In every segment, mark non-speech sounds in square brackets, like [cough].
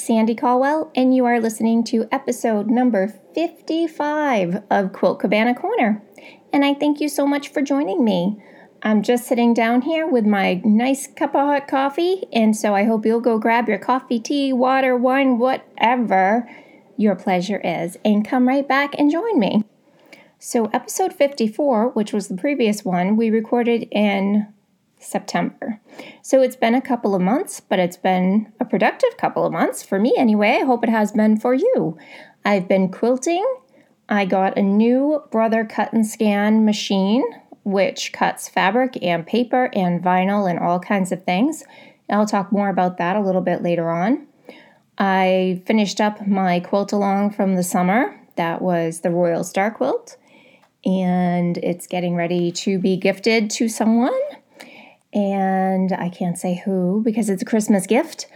Sandy Caldwell, and you are listening to episode number 55 of Quilt Cabana Corner. And I thank you so much for joining me. I'm just sitting down here with my nice cup of hot coffee, and so I hope you'll go grab your coffee, tea, water, wine, whatever your pleasure is, and come right back and join me. So, episode 54, which was the previous one, we recorded in September. So it's been a couple of months, but it's been a productive couple of months for me anyway. I hope it has been for you. I've been quilting. I got a new Brother cut and scan machine, which cuts fabric and paper and vinyl and all kinds of things. I'll talk more about that a little bit later on. I finished up my quilt along from the summer. That was the Royal Star Quilt, and it's getting ready to be gifted to someone and I can't say who because it's a Christmas gift.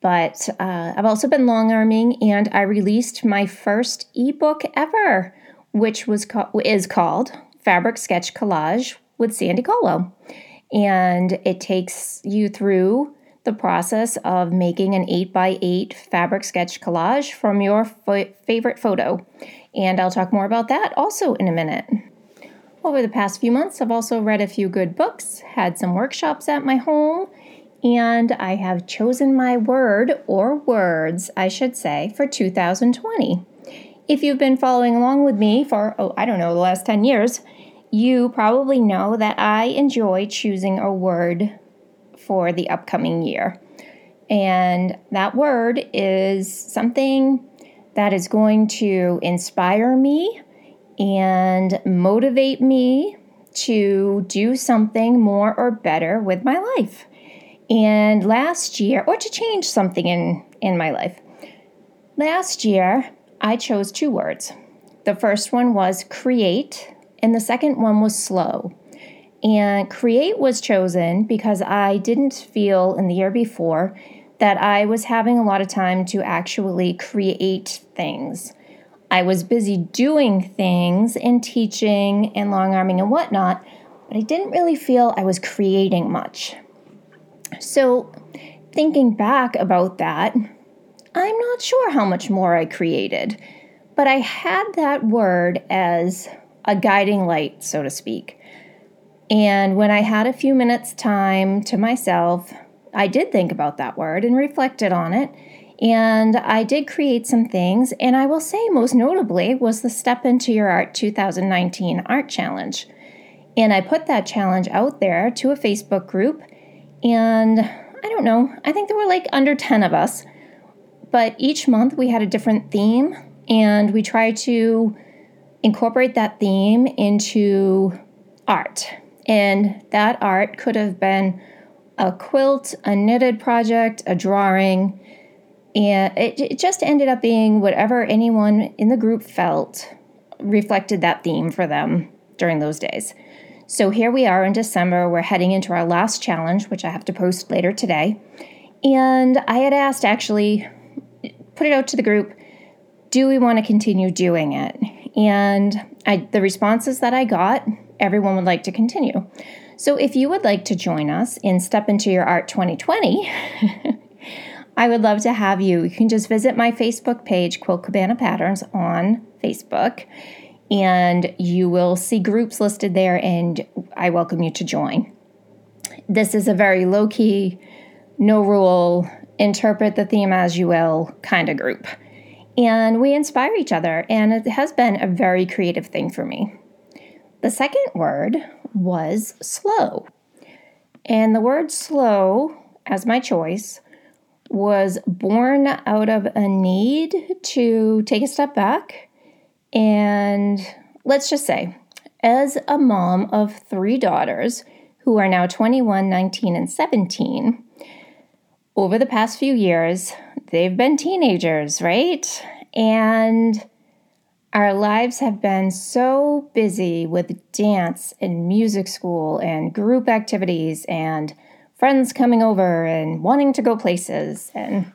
But uh, I've also been long arming, and I released my first ebook ever, which was co- is called Fabric Sketch Collage with Sandy Caldwell, and it takes you through the process of making an 8 by 8 fabric sketch collage from your f- favorite photo. And I'll talk more about that also in a minute. Over the past few months, I've also read a few good books, had some workshops at my home, and I have chosen my word, or words, I should say, for 2020. If you've been following along with me for, oh, I don't know, the last 10 years, you probably know that I enjoy choosing a word for the upcoming year. And that word is something that is going to inspire me and motivate me to do something more or better with my life. And last year, or to change something in, in my life. Last year, I chose two words. The first one was create, and the second one was slow. And create was chosen because I didn't feel in the year before that I was having a lot of time to actually create things. I was busy doing things and teaching and long arming and whatnot, but I didn't really feel I was creating much. So, thinking back about that, I'm not sure how much more I created, but I had that word as a guiding light, so to speak. And when I had a few minutes' time to myself, I did think about that word and reflected on it and I did create some things, and I will say, most notably, was the Step Into Your Art 2019 Art Challenge. And I put that challenge out there to a Facebook group, and I don't know, I think there were like under 10 of us. But each month we had a different theme, and we tried to incorporate that theme into art. And that art could have been a quilt, a knitted project, a drawing and it, it just ended up being whatever anyone in the group felt reflected that theme for them during those days. So here we are in December. We're heading into our last challenge, which I have to post later today. And I had asked actually, put it out to the group, do we want to continue doing it? And I, the responses that I got, everyone would like to continue. So if you would like to join us in Step Into Your Art 2020, [laughs] I would love to have you. You can just visit my Facebook page, Quilt Cabana Patterns, on Facebook, and you will see groups listed there, and I welcome you to join. This is a very low key, no rule, interpret the theme as you will kind of group. And we inspire each other, and it has been a very creative thing for me. The second word was slow. And the word slow, as my choice, was born out of a need to take a step back. And let's just say, as a mom of three daughters who are now 21, 19, and 17, over the past few years, they've been teenagers, right? And our lives have been so busy with dance and music school and group activities and friends coming over and wanting to go places and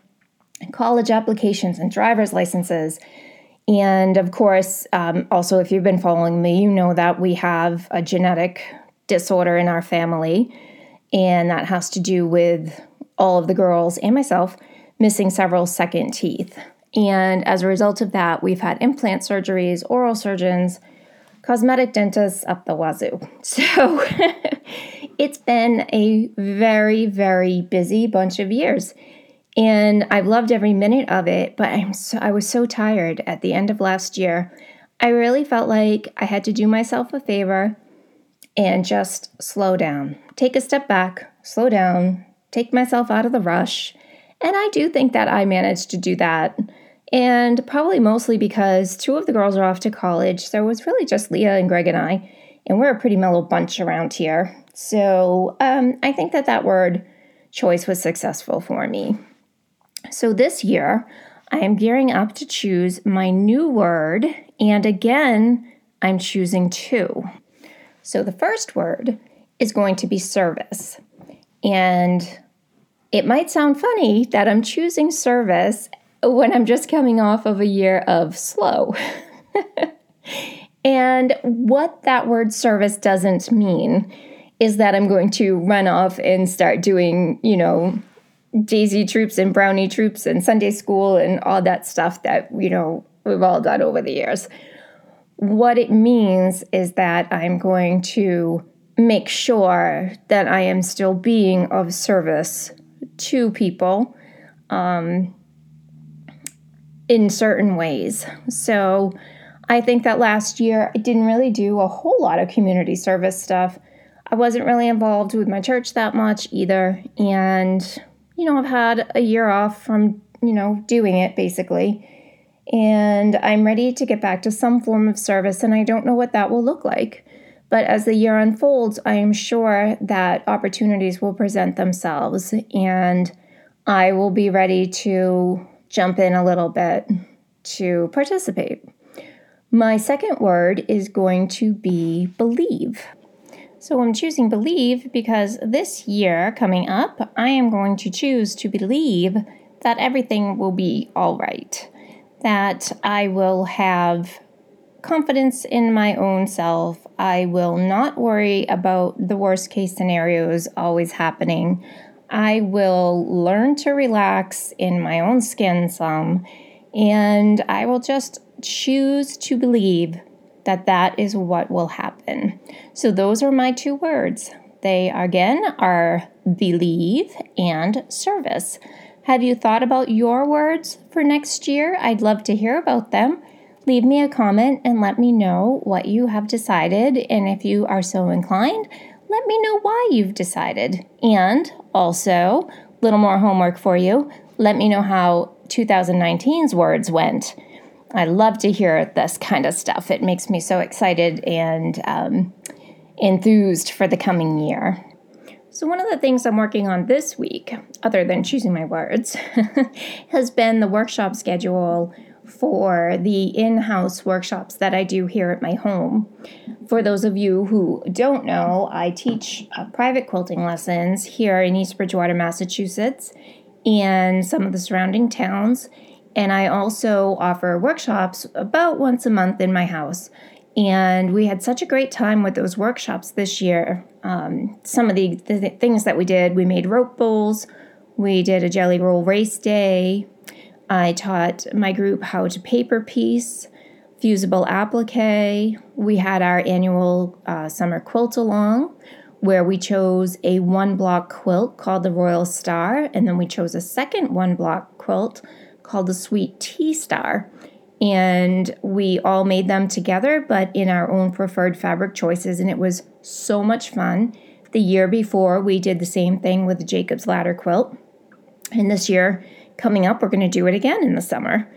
college applications and driver's licenses. And of course, um, also, if you've been following me, you know that we have a genetic disorder in our family, and that has to do with all of the girls and myself missing several second teeth. And as a result of that, we've had implant surgeries, oral surgeons, cosmetic dentists up the wazoo. [laughs] So it's been a very, very busy bunch of years. And I've loved every minute of it, but I'm so, I was so tired at the end of last year. I really felt like I had to do myself a favor and just slow down. Take a step back, slow down, take myself out of the rush. And I do think that I managed to do that. And probably mostly because two of the girls are off to college. So it was really just Leah and Greg and I. And we're a pretty mellow bunch around here. So um, I think that that word choice was successful for me. So this year, I am gearing up to choose my new word, and again, I'm choosing two. So the first word is going to be service. And it might sound funny that I'm choosing service when I'm just coming off of a year of slow. [laughs] and what that word service doesn't mean is that I'm going to run off and start doing, you know, daisy troops and brownie troops and Sunday school and all that stuff that, you know, we've all done over the years. What it means is that I'm going to make sure that I am still being of service to people um, in certain ways. So I think that last year I didn't really do a whole lot of community service stuff. I wasn't really involved with my church that much either. And you know, I've had a year off from, you know, doing it basically. And I'm ready to get back to some form of service, and I don't know what that will look like. But as the year unfolds, I am sure that opportunities will present themselves, and I will be ready to jump in a little bit to participate. My second word is going to be believe. So I'm choosing believe because this year coming up, I am going to choose to believe that everything will be all right, that I will have confidence in my own self. I will not worry about the worst case scenarios always happening. I will learn to relax in my own skin some, and I will just choose to believe that that is what will happen. So those are my two words. They again are believe and service. Have you thought about your words for next year? I'd love to hear about them. Leave me a comment and let me know what you have decided. And if you are so inclined, let me know why you've decided. And also, a little more homework for you. Let me know how 2019's words went. I love to hear this kind of stuff. It makes me so excited and um, enthused for the coming year. So, one of the things I'm working on this week, other than choosing my words, [laughs] has been the workshop schedule for the in house workshops that I do here at my home. For those of you who don't know, I teach uh, private quilting lessons here in East Bridgewater, Massachusetts, and some of the surrounding towns. And I also offer workshops about once a month in my house. And we had such a great time with those workshops this year. Um, some of the, the things that we did we made rope bowls, we did a jelly roll race day. I taught my group how to paper piece, fusible applique. We had our annual uh, summer quilt along where we chose a one block quilt called the Royal Star, and then we chose a second one block quilt called the Sweet Tea Star. And we all made them together, but in our own preferred fabric choices. And it was so much fun. The year before, we did the same thing with the Jacob's Ladder quilt. And this year, coming up, we're going to do it again in the summer.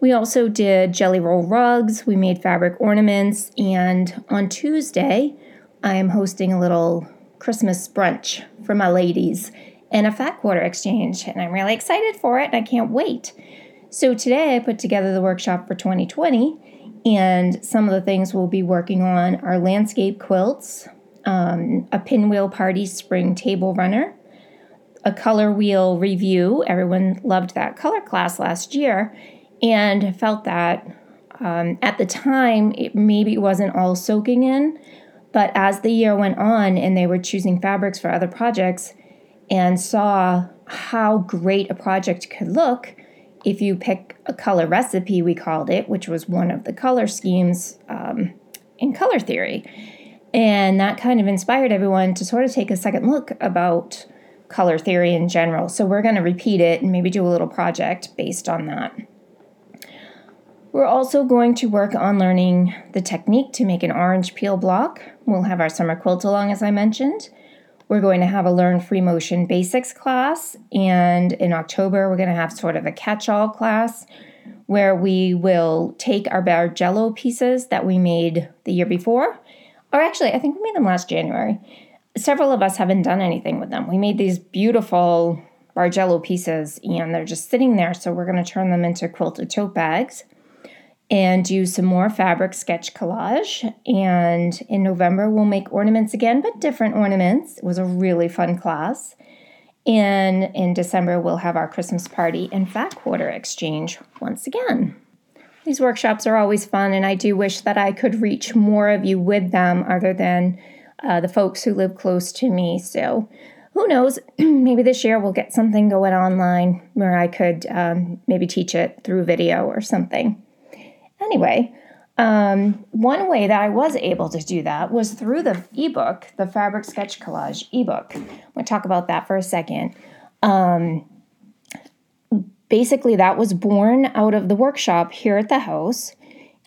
We also did jelly roll rugs, we made fabric ornaments, and on Tuesday, I am hosting a little Christmas brunch for my ladies and a fat quarter exchange, and I'm really excited for it and I can't wait. So today I put together the workshop for 2020, and some of the things we'll be working on are landscape quilts, um, a pinwheel party spring table runner, a color wheel review. Everyone loved that color class last year, and felt that um, at the time it maybe wasn't all soaking in, but as the year went on and they were choosing fabrics for other projects, and saw how great a project could look if you pick a color recipe, we called it, which was one of the color schemes um, in color theory. And that kind of inspired everyone to sort of take a second look about color theory in general. So we're going to repeat it and maybe do a little project based on that. We're also going to work on learning the technique to make an orange peel block. We'll have our summer quilt along, as I mentioned. We're going to have a Learn Free Motion Basics class, and in October, we're going to have sort of a catch all class where we will take our Bargello pieces that we made the year before, or actually, I think we made them last January. Several of us haven't done anything with them. We made these beautiful Bargello pieces, and they're just sitting there, so we're going to turn them into quilted tote bags and do some more fabric sketch collage. And in November, we'll make ornaments again, but different ornaments. It was a really fun class. And in December, we'll have our Christmas party and fat quarter exchange once again. These workshops are always fun, and I do wish that I could reach more of you with them other than uh, the folks who live close to me. So, who knows? [clears throat] maybe this year we'll get something going online where I could um, maybe teach it through video or something. Anyway, um, one way that I was able to do that was through the ebook, the Fabric Sketch Collage ebook. I'm going to talk about that for a second. Um, basically, that was born out of the workshop here at the house.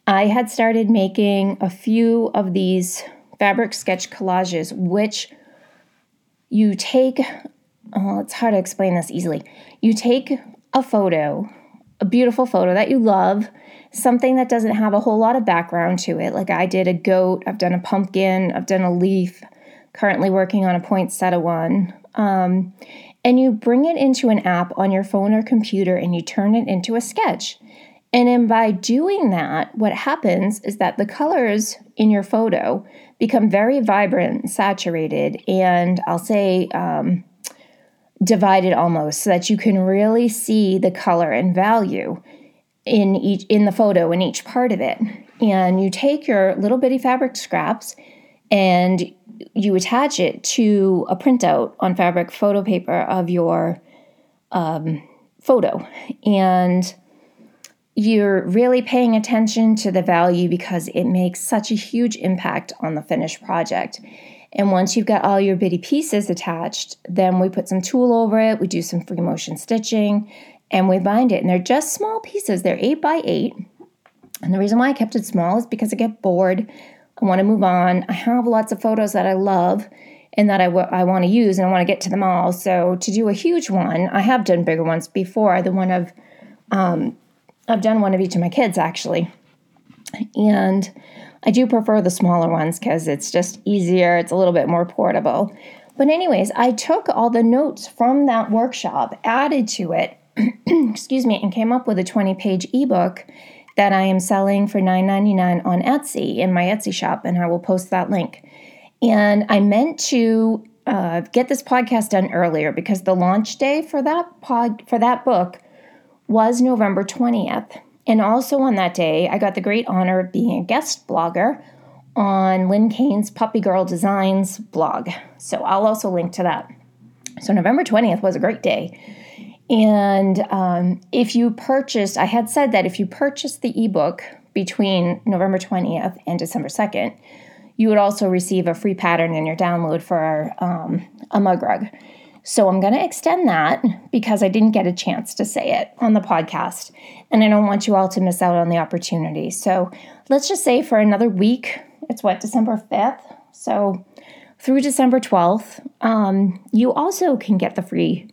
I had started making a few of these fabric sketch collages, which you take, oh, it's hard to explain this easily. You take a photo, a beautiful photo that you love something that doesn't have a whole lot of background to it. Like I did a goat, I've done a pumpkin, I've done a leaf, currently working on a poinsettia one. Um, and you bring it into an app on your phone or computer and you turn it into a sketch. And then by doing that, what happens is that the colors in your photo become very vibrant, saturated, and I'll say um, divided almost, so that you can really see the color and value in each in the photo in each part of it. And you take your little bitty fabric scraps and you attach it to a printout on fabric photo paper of your um, photo. And you're really paying attention to the value because it makes such a huge impact on the finished project and once you've got all your bitty pieces attached then we put some tulle over it we do some free motion stitching and we bind it. And they're just small pieces, they're eight by eight. And the reason why I kept it small is because I get bored. I want to move on. I have lots of photos that I love and that I, w- I want to use and I want to get to them all. So to do a huge one, I have done bigger ones before. The one of, um, I've done one of each of my kids actually. And I do prefer the smaller ones because it's just easier, it's a little bit more portable. But, anyways, I took all the notes from that workshop, added to it, [clears throat] excuse me, and came up with a 20 page ebook that I am selling for $9.99 on Etsy in my Etsy shop, and I will post that link. And I meant to uh, get this podcast done earlier because the launch day for that pod for that book was November 20th. And also on that day, I got the great honor of being a guest blogger on Lynn Kane's Puppy Girl Designs blog. So I'll also link to that. So November 20th was a great day. And um, if you purchased, I had said that if you purchased the ebook between November 20th and December 2nd, you would also receive a free pattern in your download for um, a mug rug. So I'm going to extend that because I didn't get a chance to say it on the podcast. And I don't want you all to miss out on the opportunity. So let's just say for another week, it's what, December 5th? So through December 12th, um, you also can get the free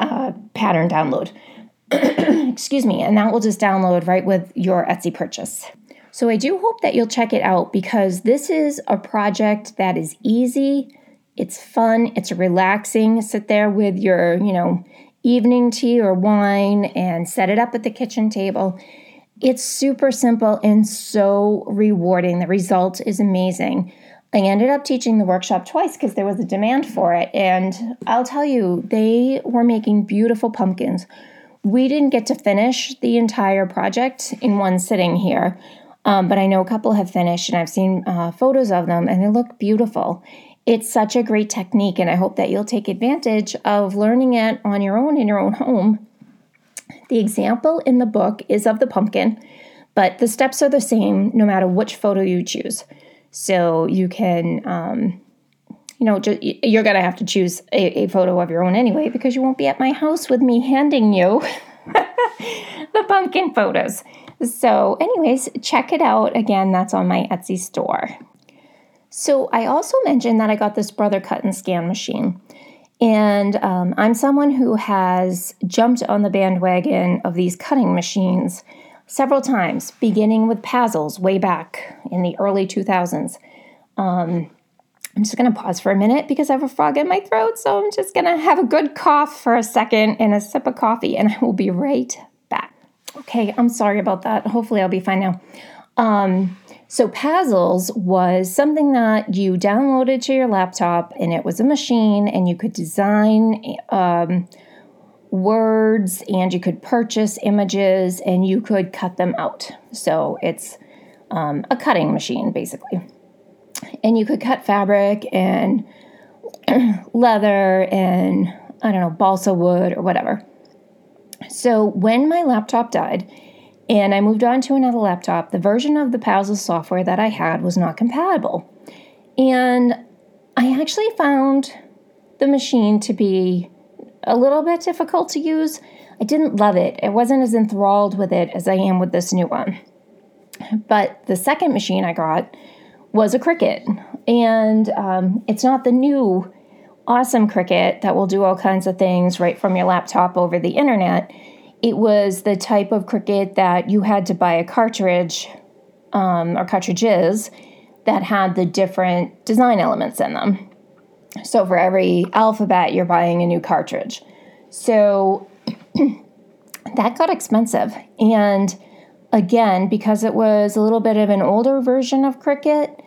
uh, pattern download. [clears throat] Excuse me, and that will just download right with your Etsy purchase. So I do hope that you'll check it out because this is a project that is easy, it's fun, it's relaxing. Sit there with your, you know, evening tea or wine and set it up at the kitchen table. It's super simple and so rewarding. The result is amazing. I ended up teaching the workshop twice because there was a demand for it. And I'll tell you, they were making beautiful pumpkins. We didn't get to finish the entire project in one sitting here, um, but I know a couple have finished and I've seen uh, photos of them and they look beautiful. It's such a great technique, and I hope that you'll take advantage of learning it on your own in your own home. The example in the book is of the pumpkin, but the steps are the same no matter which photo you choose. So you can, um, you know, just, you're going to have to choose a, a photo of your own anyway because you won't be at my house with me handing you [laughs] the pumpkin photos. So, anyways, check it out. Again, that's on my Etsy store. So I also mentioned that I got this Brother Cut and Scan machine. And um, I'm someone who has jumped on the bandwagon of these cutting machines several times, beginning with Pazzles way back in the early 2000s. Um, I'm just going to pause for a minute because I have a frog in my throat. So I'm just going to have a good cough for a second and a sip of coffee, and [laughs] I will be right back. Okay, I'm sorry about that. Hopefully, I'll be fine now. Um, so, Pazzles was something that you downloaded to your laptop, and it was a machine, and you could design um, words, and you could purchase images, and you could cut them out. So, it's um, a cutting machine, basically. And you could cut fabric and [clears throat] leather and I don't know, balsa wood or whatever. So, when my laptop died, and I moved on to another laptop. The version of the Pazzles software that I had was not compatible. And I actually found the machine to be a little bit difficult to use. I didn't love it. I wasn't as enthralled with it as I am with this new one. But the second machine I got was a Cricut. And um, it's not the new awesome Cricut that will do all kinds of things right from your laptop over the internet it was the type of Cricut that you had to buy a cartridge um, or cartridges that had the different design elements in them. So for every alphabet, you're buying a new cartridge. So [clears throat] that got expensive. And again, because it was a little bit of an older version of Cricut,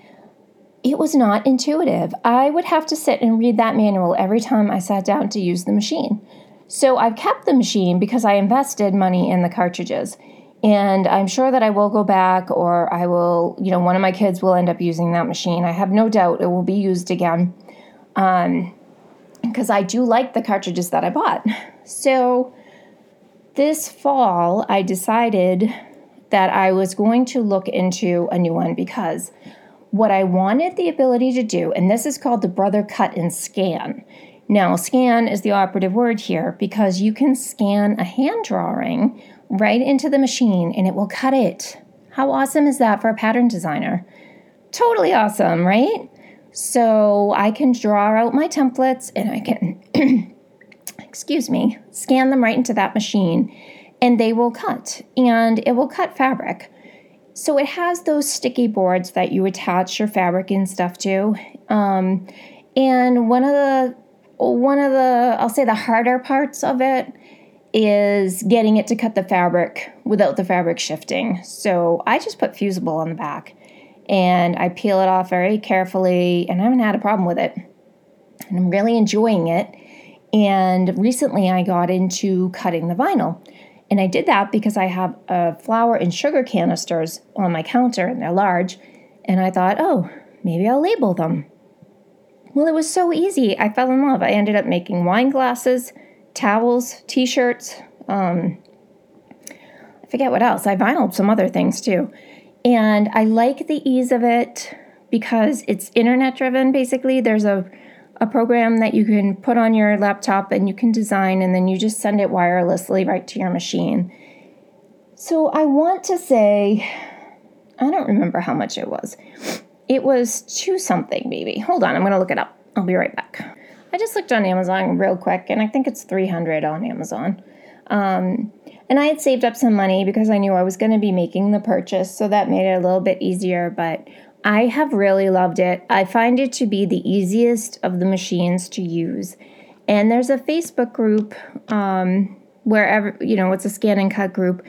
it was not intuitive. I would have to sit and read that manual every time I sat down to use the machine. So I've kept the machine because I invested money in the cartridges. And I'm sure that I will go back or I will, you know, one of my kids will end up using that machine. I have no doubt it will be used again. Um, because I do like the cartridges that I bought. So this fall, I decided that I was going to look into a new one because what I wanted the ability to do, and this is called the Brother Cut and Scan. Now, scan is the operative word here because you can scan a hand drawing right into the machine and it will cut it. How awesome is that for a pattern designer? Totally awesome, right? So I can draw out my templates and I can, [clears throat] excuse me, scan them right into that machine and they will cut and it will cut fabric. So it has those sticky boards that you attach your fabric and stuff to. Um, and one of the one of the, I'll say the harder parts of it is getting it to cut the fabric without the fabric shifting. So I just put fusible on the back and I peel it off very carefully and I haven't had a problem with it. And I'm really enjoying it. And recently I got into cutting the vinyl. And I did that because I have a flour and sugar canisters on my counter and they're large. And I thought, oh, maybe I'll label them. Well, it was so easy. I fell in love. I ended up making wine glasses, towels, t shirts. Um, I forget what else. I vinyled some other things too. And I like the ease of it because it's internet driven basically. There's a, a program that you can put on your laptop and you can design, and then you just send it wirelessly right to your machine. So I want to say, I don't remember how much it was. It was two something, maybe. Hold on, I'm going to look it up. I'll be right back. I just looked on Amazon real quick, and I think it's 300 on Amazon. Um, and I had saved up some money because I knew I was going to be making the purchase, so that made it a little bit easier. But I have really loved it. I find it to be the easiest of the machines to use. And there's a Facebook group um, wherever, you know, it's a scan and cut group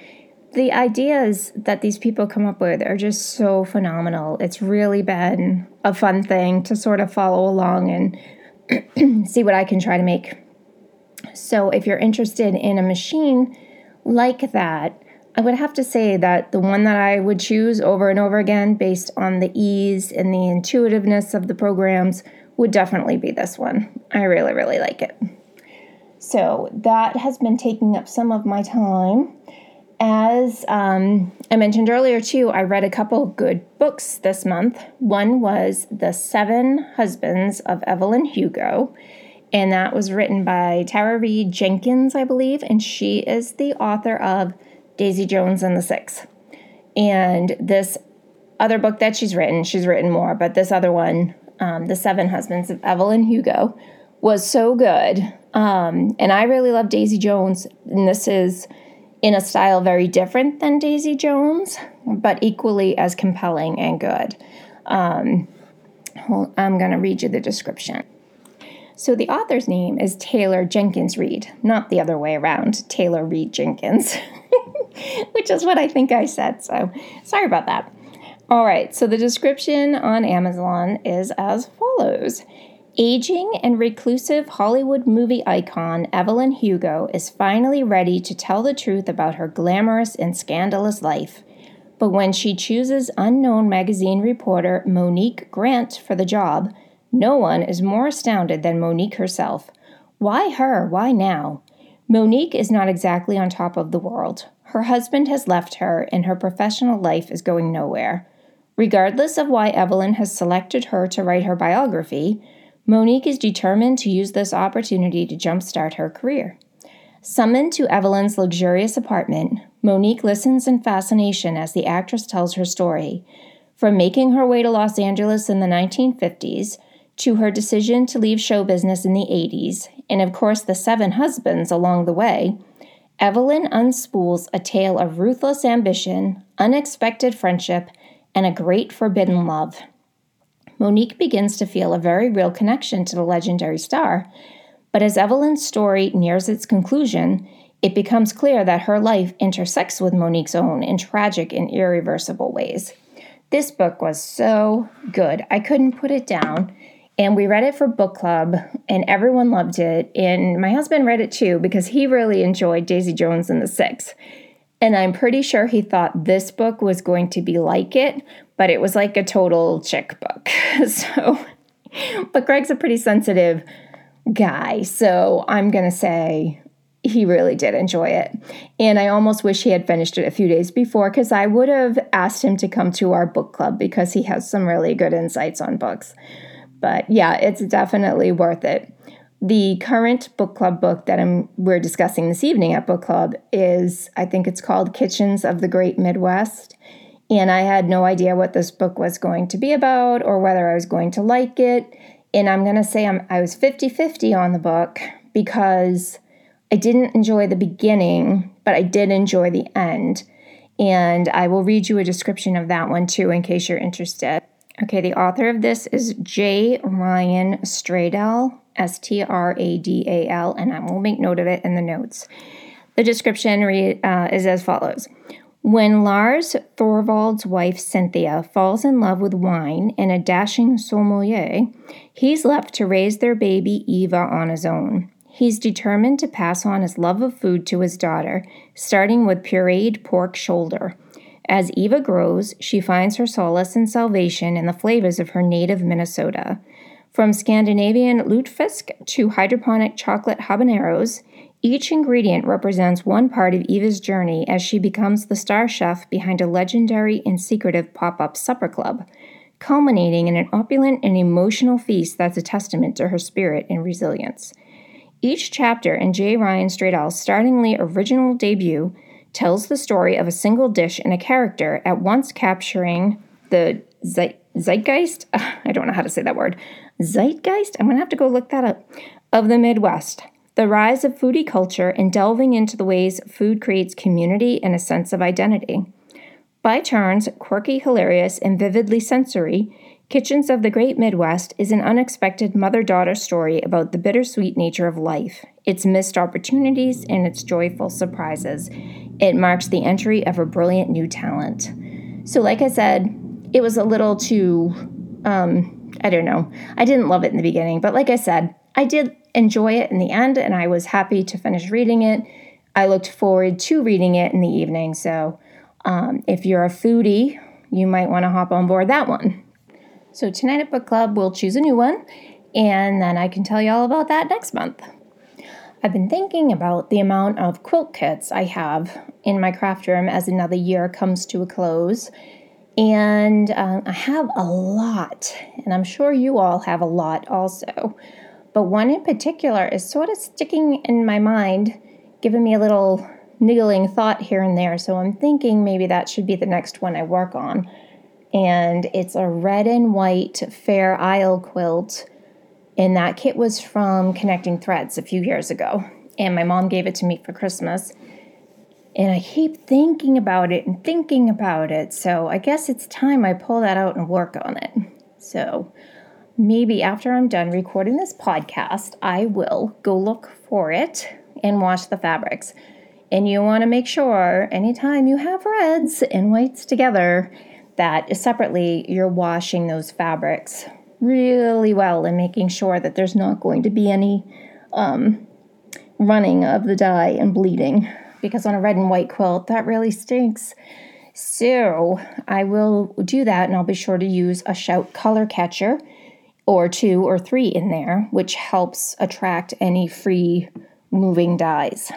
the ideas that these people come up with are just so phenomenal. It's really been a fun thing to sort of follow along and [clears throat] see what I can try to make. So, if you're interested in a machine like that, I would have to say that the one that I would choose over and over again based on the ease and the intuitiveness of the programs would definitely be this one. I really, really like it. So that has been taking up some of my time. As um, I mentioned earlier, too, I read a couple good books this month. One was The Seven Husbands of Evelyn Hugo, and that was written by Taylor Reid Jenkins, I believe, and she is the author of Daisy Jones and the Six. And this other book that she's written, she's written more, but this other one, um, The Seven Husbands of Evelyn Hugo, was so good. Um, and I really love Daisy Jones, and this is in a style very different than Daisy Jones, but equally as compelling and good. Um, well, I'm going to read you the description. So the author's name is Taylor Jenkins Reid, not the other way around, Taylor Reid Jenkins, [laughs] which is what I think I said. So sorry about that. All right, so the description on Amazon is as follows Aging and reclusive Hollywood movie icon Evelyn Hugo is finally ready to tell the truth about her glamorous and scandalous life. But when she chooses unknown magazine reporter Monique Grant for the job, no one is more astounded than Monique herself. Why her? Why now? Monique is not exactly on top of the world. Her husband has left her, and her professional life is going nowhere. Regardless of why Evelyn has selected her to write her biography, Monique is determined to use this opportunity to jumpstart her career. Summoned to Evelyn's luxurious apartment, Monique listens in fascination as the actress tells her story. From making her way to Los Angeles in the 1950s, to her decision to leave show business in the 80s, and of course the seven husbands along the way, Evelyn unspools a tale of ruthless ambition, unexpected friendship, and a great forbidden love. Monique begins to feel a very real connection to the legendary star. But as Evelyn's story nears its conclusion, it becomes clear that her life intersects with Monique's own in tragic and irreversible ways. This book was so good. I couldn't put it down. And we read it for book club, and everyone loved it. And my husband read it too because he really enjoyed Daisy Jones and the Six. And I'm pretty sure he thought this book was going to be like it, but it was like a total chick book. [laughs] so, but Greg's a pretty sensitive guy. So I'm going to say he really did enjoy it. And I almost wish he had finished it a few days before because I would have asked him to come to our book club because he has some really good insights on books. But yeah, it's definitely worth it. The current book club book that I'm, we're discussing this evening at book club is, I think it's called Kitchens of the Great Midwest. And I had no idea what this book was going to be about or whether I was going to like it. And I'm going to say I'm, I was 50 50 on the book because I didn't enjoy the beginning, but I did enjoy the end. And I will read you a description of that one too in case you're interested. Okay, the author of this is J. Ryan Stradal, S T R A D A L, and I will make note of it in the notes. The description uh, is as follows When Lars Thorvald's wife Cynthia falls in love with wine and a dashing sommelier, he's left to raise their baby Eva on his own. He's determined to pass on his love of food to his daughter, starting with pureed pork shoulder. As Eva grows, she finds her solace and salvation in the flavors of her native Minnesota. From Scandinavian lutefisk to hydroponic chocolate habaneros, each ingredient represents one part of Eva's journey as she becomes the star chef behind a legendary and secretive pop up supper club, culminating in an opulent and emotional feast that's a testament to her spirit and resilience. Each chapter in J. Ryan Stradal's startlingly original debut tells the story of a single dish and a character, at once capturing the zeitgeist. [laughs] I don't know how to say that word. Zeitgeist? I'm going to have to go look that up. Of the Midwest. The rise of foodie culture and delving into the ways food creates community and a sense of identity. By turns, quirky, hilarious, and vividly sensory, Kitchens of the Great Midwest is an unexpected mother daughter story about the bittersweet nature of life, its missed opportunities, and its joyful surprises. It marks the entry of a brilliant new talent. So, like I said, it was a little too, um, I don't know. I didn't love it in the beginning, but like I said, I did enjoy it in the end, and I was happy to finish reading it. I looked forward to reading it in the evening. So, um, if you're a foodie, you might want to hop on board that one. So tonight at book club, we'll choose a new one. And then I can tell you all about that next month. I've been thinking about the amount of quilt kits I have in my craft room as another year comes to a close. And uh, I have a lot, and I'm sure you all have a lot also. But one in particular is sort of sticking in my mind, giving me a little niggling thought here and there. So I'm thinking maybe that should be the next one I work on. And it's a red and white fair isle quilt. And that kit was from Connecting Threads a few years ago. And my mom gave it to me for Christmas. And I keep thinking about it and thinking about it. So I guess it's time I pull that out and work on it. So maybe after I'm done recording this podcast, I will go look for it and wash the fabrics. And you want to make sure anytime you have reds and whites together that separately you're washing those fabrics really well and making sure that there's not going to be any um, running of the dye and bleeding because on a red and white quilt that really stinks. So I will do that and I'll be sure to use a shout color catcher or two or three in there, which helps attract any free moving dyes.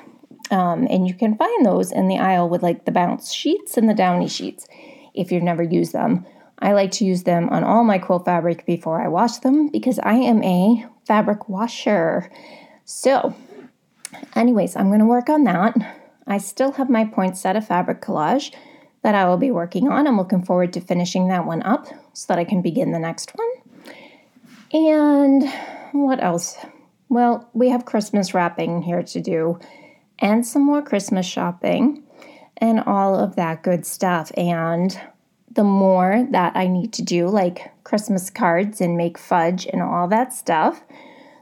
Um, and you can find those in the aisle with like the bounce sheets and the downy sheets if you've never used them. I like to use them on all my quilt fabric before I wash them because I am a fabric washer. So, anyways, I'm going to work on that. I still have my poinsettia fabric collage that I will be working on. I'm looking forward to finishing that one up so that I can begin the next one. And what else? Well, we have Christmas wrapping here to do and some more Christmas shopping and all of that good stuff. And the more that I need to do, like Christmas cards and make fudge and all that stuff,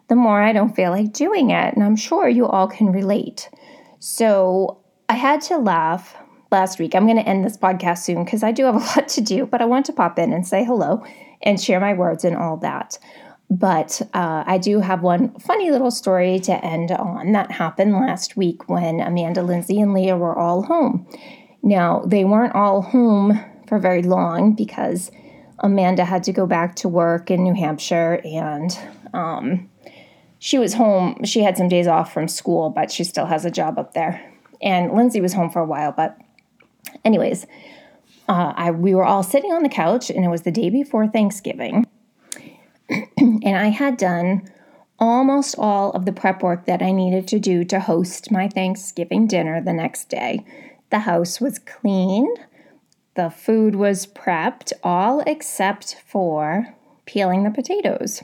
the more I don't feel like doing it. And I'm sure you all can relate. So I had to laugh last week. I'm going to end this podcast soon because I do have a [laughs] lot to do, but I want to pop in and say hello and share my words and all that. But uh, I do have one funny little story to end on that happened last week when Amanda, Lindsay, and Leah were all home. Now, they weren't all home for very long because Amanda had to go back to work in New Hampshire and um, she was home. She had some days off from school, but she still has a job up there. And Lindsay was home for a while, but, anyways, uh, I, we were all sitting on the couch and it was the day before Thanksgiving. [clears throat] and I had done almost all of the prep work that I needed to do to host my Thanksgiving dinner the next day. The house was cleaned, the food was prepped, all except for peeling the potatoes.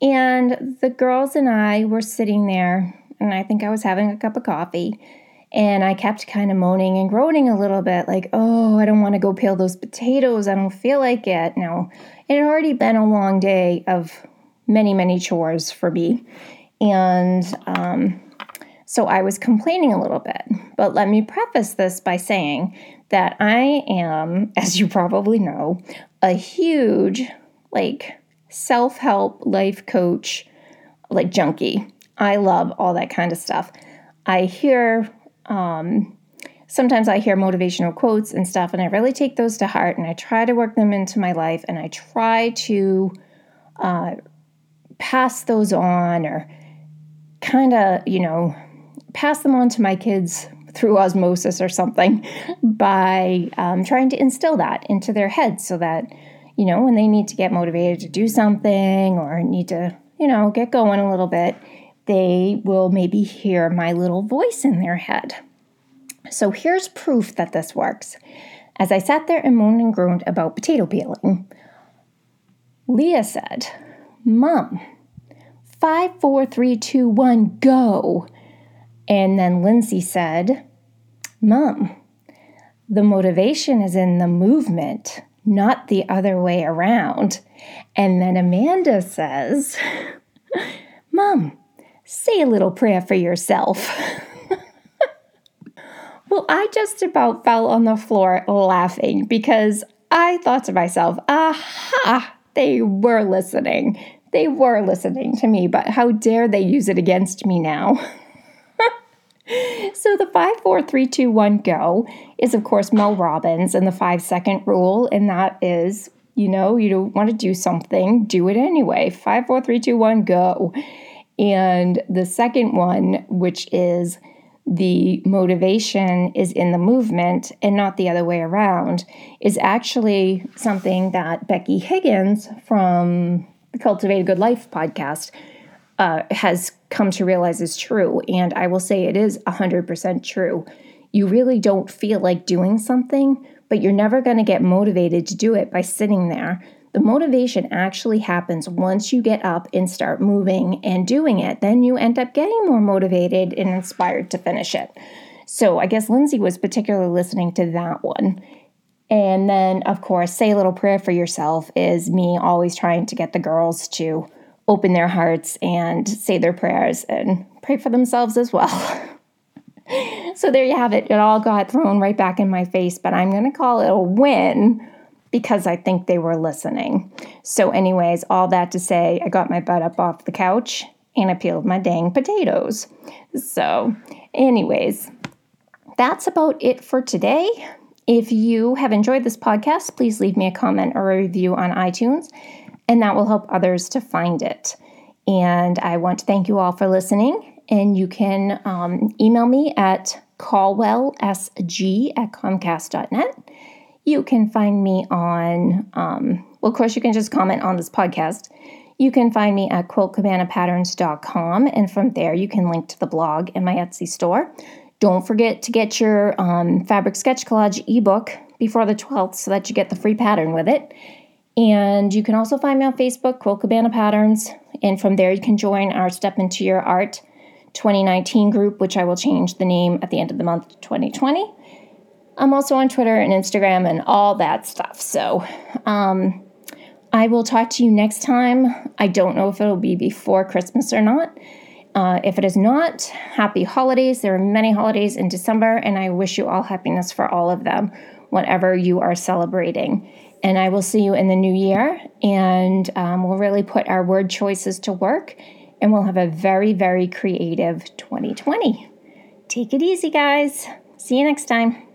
And the girls and I were sitting there, and I think I was having a cup of coffee. And I kept kind of moaning and groaning a little bit, like, oh, I don't want to go peel those potatoes. I don't feel like it. Now, it had already been a long day of many, many chores for me. And um, so I was complaining a little bit. But let me preface this by saying that I am, as you probably know, a huge, like, self help life coach, like, junkie. I love all that kind of stuff. I hear um, sometimes I hear motivational quotes and stuff, and I really take those to heart and I try to work them into my life and I try to uh, pass those on or kind of, you know, pass them on to my kids through osmosis or something [laughs] by um, trying to instill that into their heads so that, you know, when they need to get motivated to do something or need to, you know, get going a little bit, they will maybe hear my little voice in their head. So here's proof that this works. As I sat there and moaned and groaned about potato peeling, Leah said, Mom, five, four, three, two, one, go. And then Lindsay said, Mom, the motivation is in the movement, not the other way around. And then Amanda says, Mom, say a little prayer for yourself. [laughs] well, I just about fell on the floor laughing because I thought to myself, aha, they were listening. They were listening to me, but how dare they use it against me now? [laughs] [laughs] so the five, four, three, two, one, go is, of course, Mel Robbins and the five second rule, and that is You know, you don't want to do something, do it anyway. Five, four, three, two, one, go. And the second one, which is the motivation is in the movement and not the other way around, is actually something that Becky Higgins from the Cultivate a Good Life podcast uh, has come to realize is true. And I will say it is 100% true. You really don't feel like doing something, but you're never going to get motivated to do it by sitting there. The motivation actually happens once you get up and start moving and doing it. Then you end up getting more motivated and inspired to finish it. So I guess Lindsay was particularly listening to that one. And then, of course, say a little prayer for yourself is me always trying to get the girls to open their hearts and say their prayers and pray for themselves as well. [laughs] so there you have it. It all got thrown right back in my face, but I'm going to call it a win because I think they were listening. So, anyways, all that to say, I got my butt up off the couch and I peeled my dang potatoes. So, anyways, that's about it for today. If you have enjoyed this podcast, please leave me a comment or a review on iTunes, and that will help others to find it. And I want to thank you all for listening. And you can um, email me at caldwellsg at comcast.net you can find me on, um, well, of course, you can just comment on this podcast. You can find me at quiltcabanapatterns.com, and from there, you can link to the blog and my Etsy store. Don't forget to get your um, fabric sketch collage ebook before the 12th so that you get the free pattern with it. And you can also find me on Facebook, Quilt Cabana Patterns, and from there, you can join our Step Into Your Art 2019 group, which I will change the name at the end of the month 2020. I'm also on Twitter and Instagram and all that stuff. So um, I will talk to you next time. I don't know if it'll be before Christmas or not. Uh, if it is not, happy holidays. There are many holidays in December, and I wish you all happiness for all of them, whatever you are celebrating. And I will see you in the new year, and um, we'll really put our word choices to work, and we'll have a very, very creative 2020. Take it easy, guys. See you next time.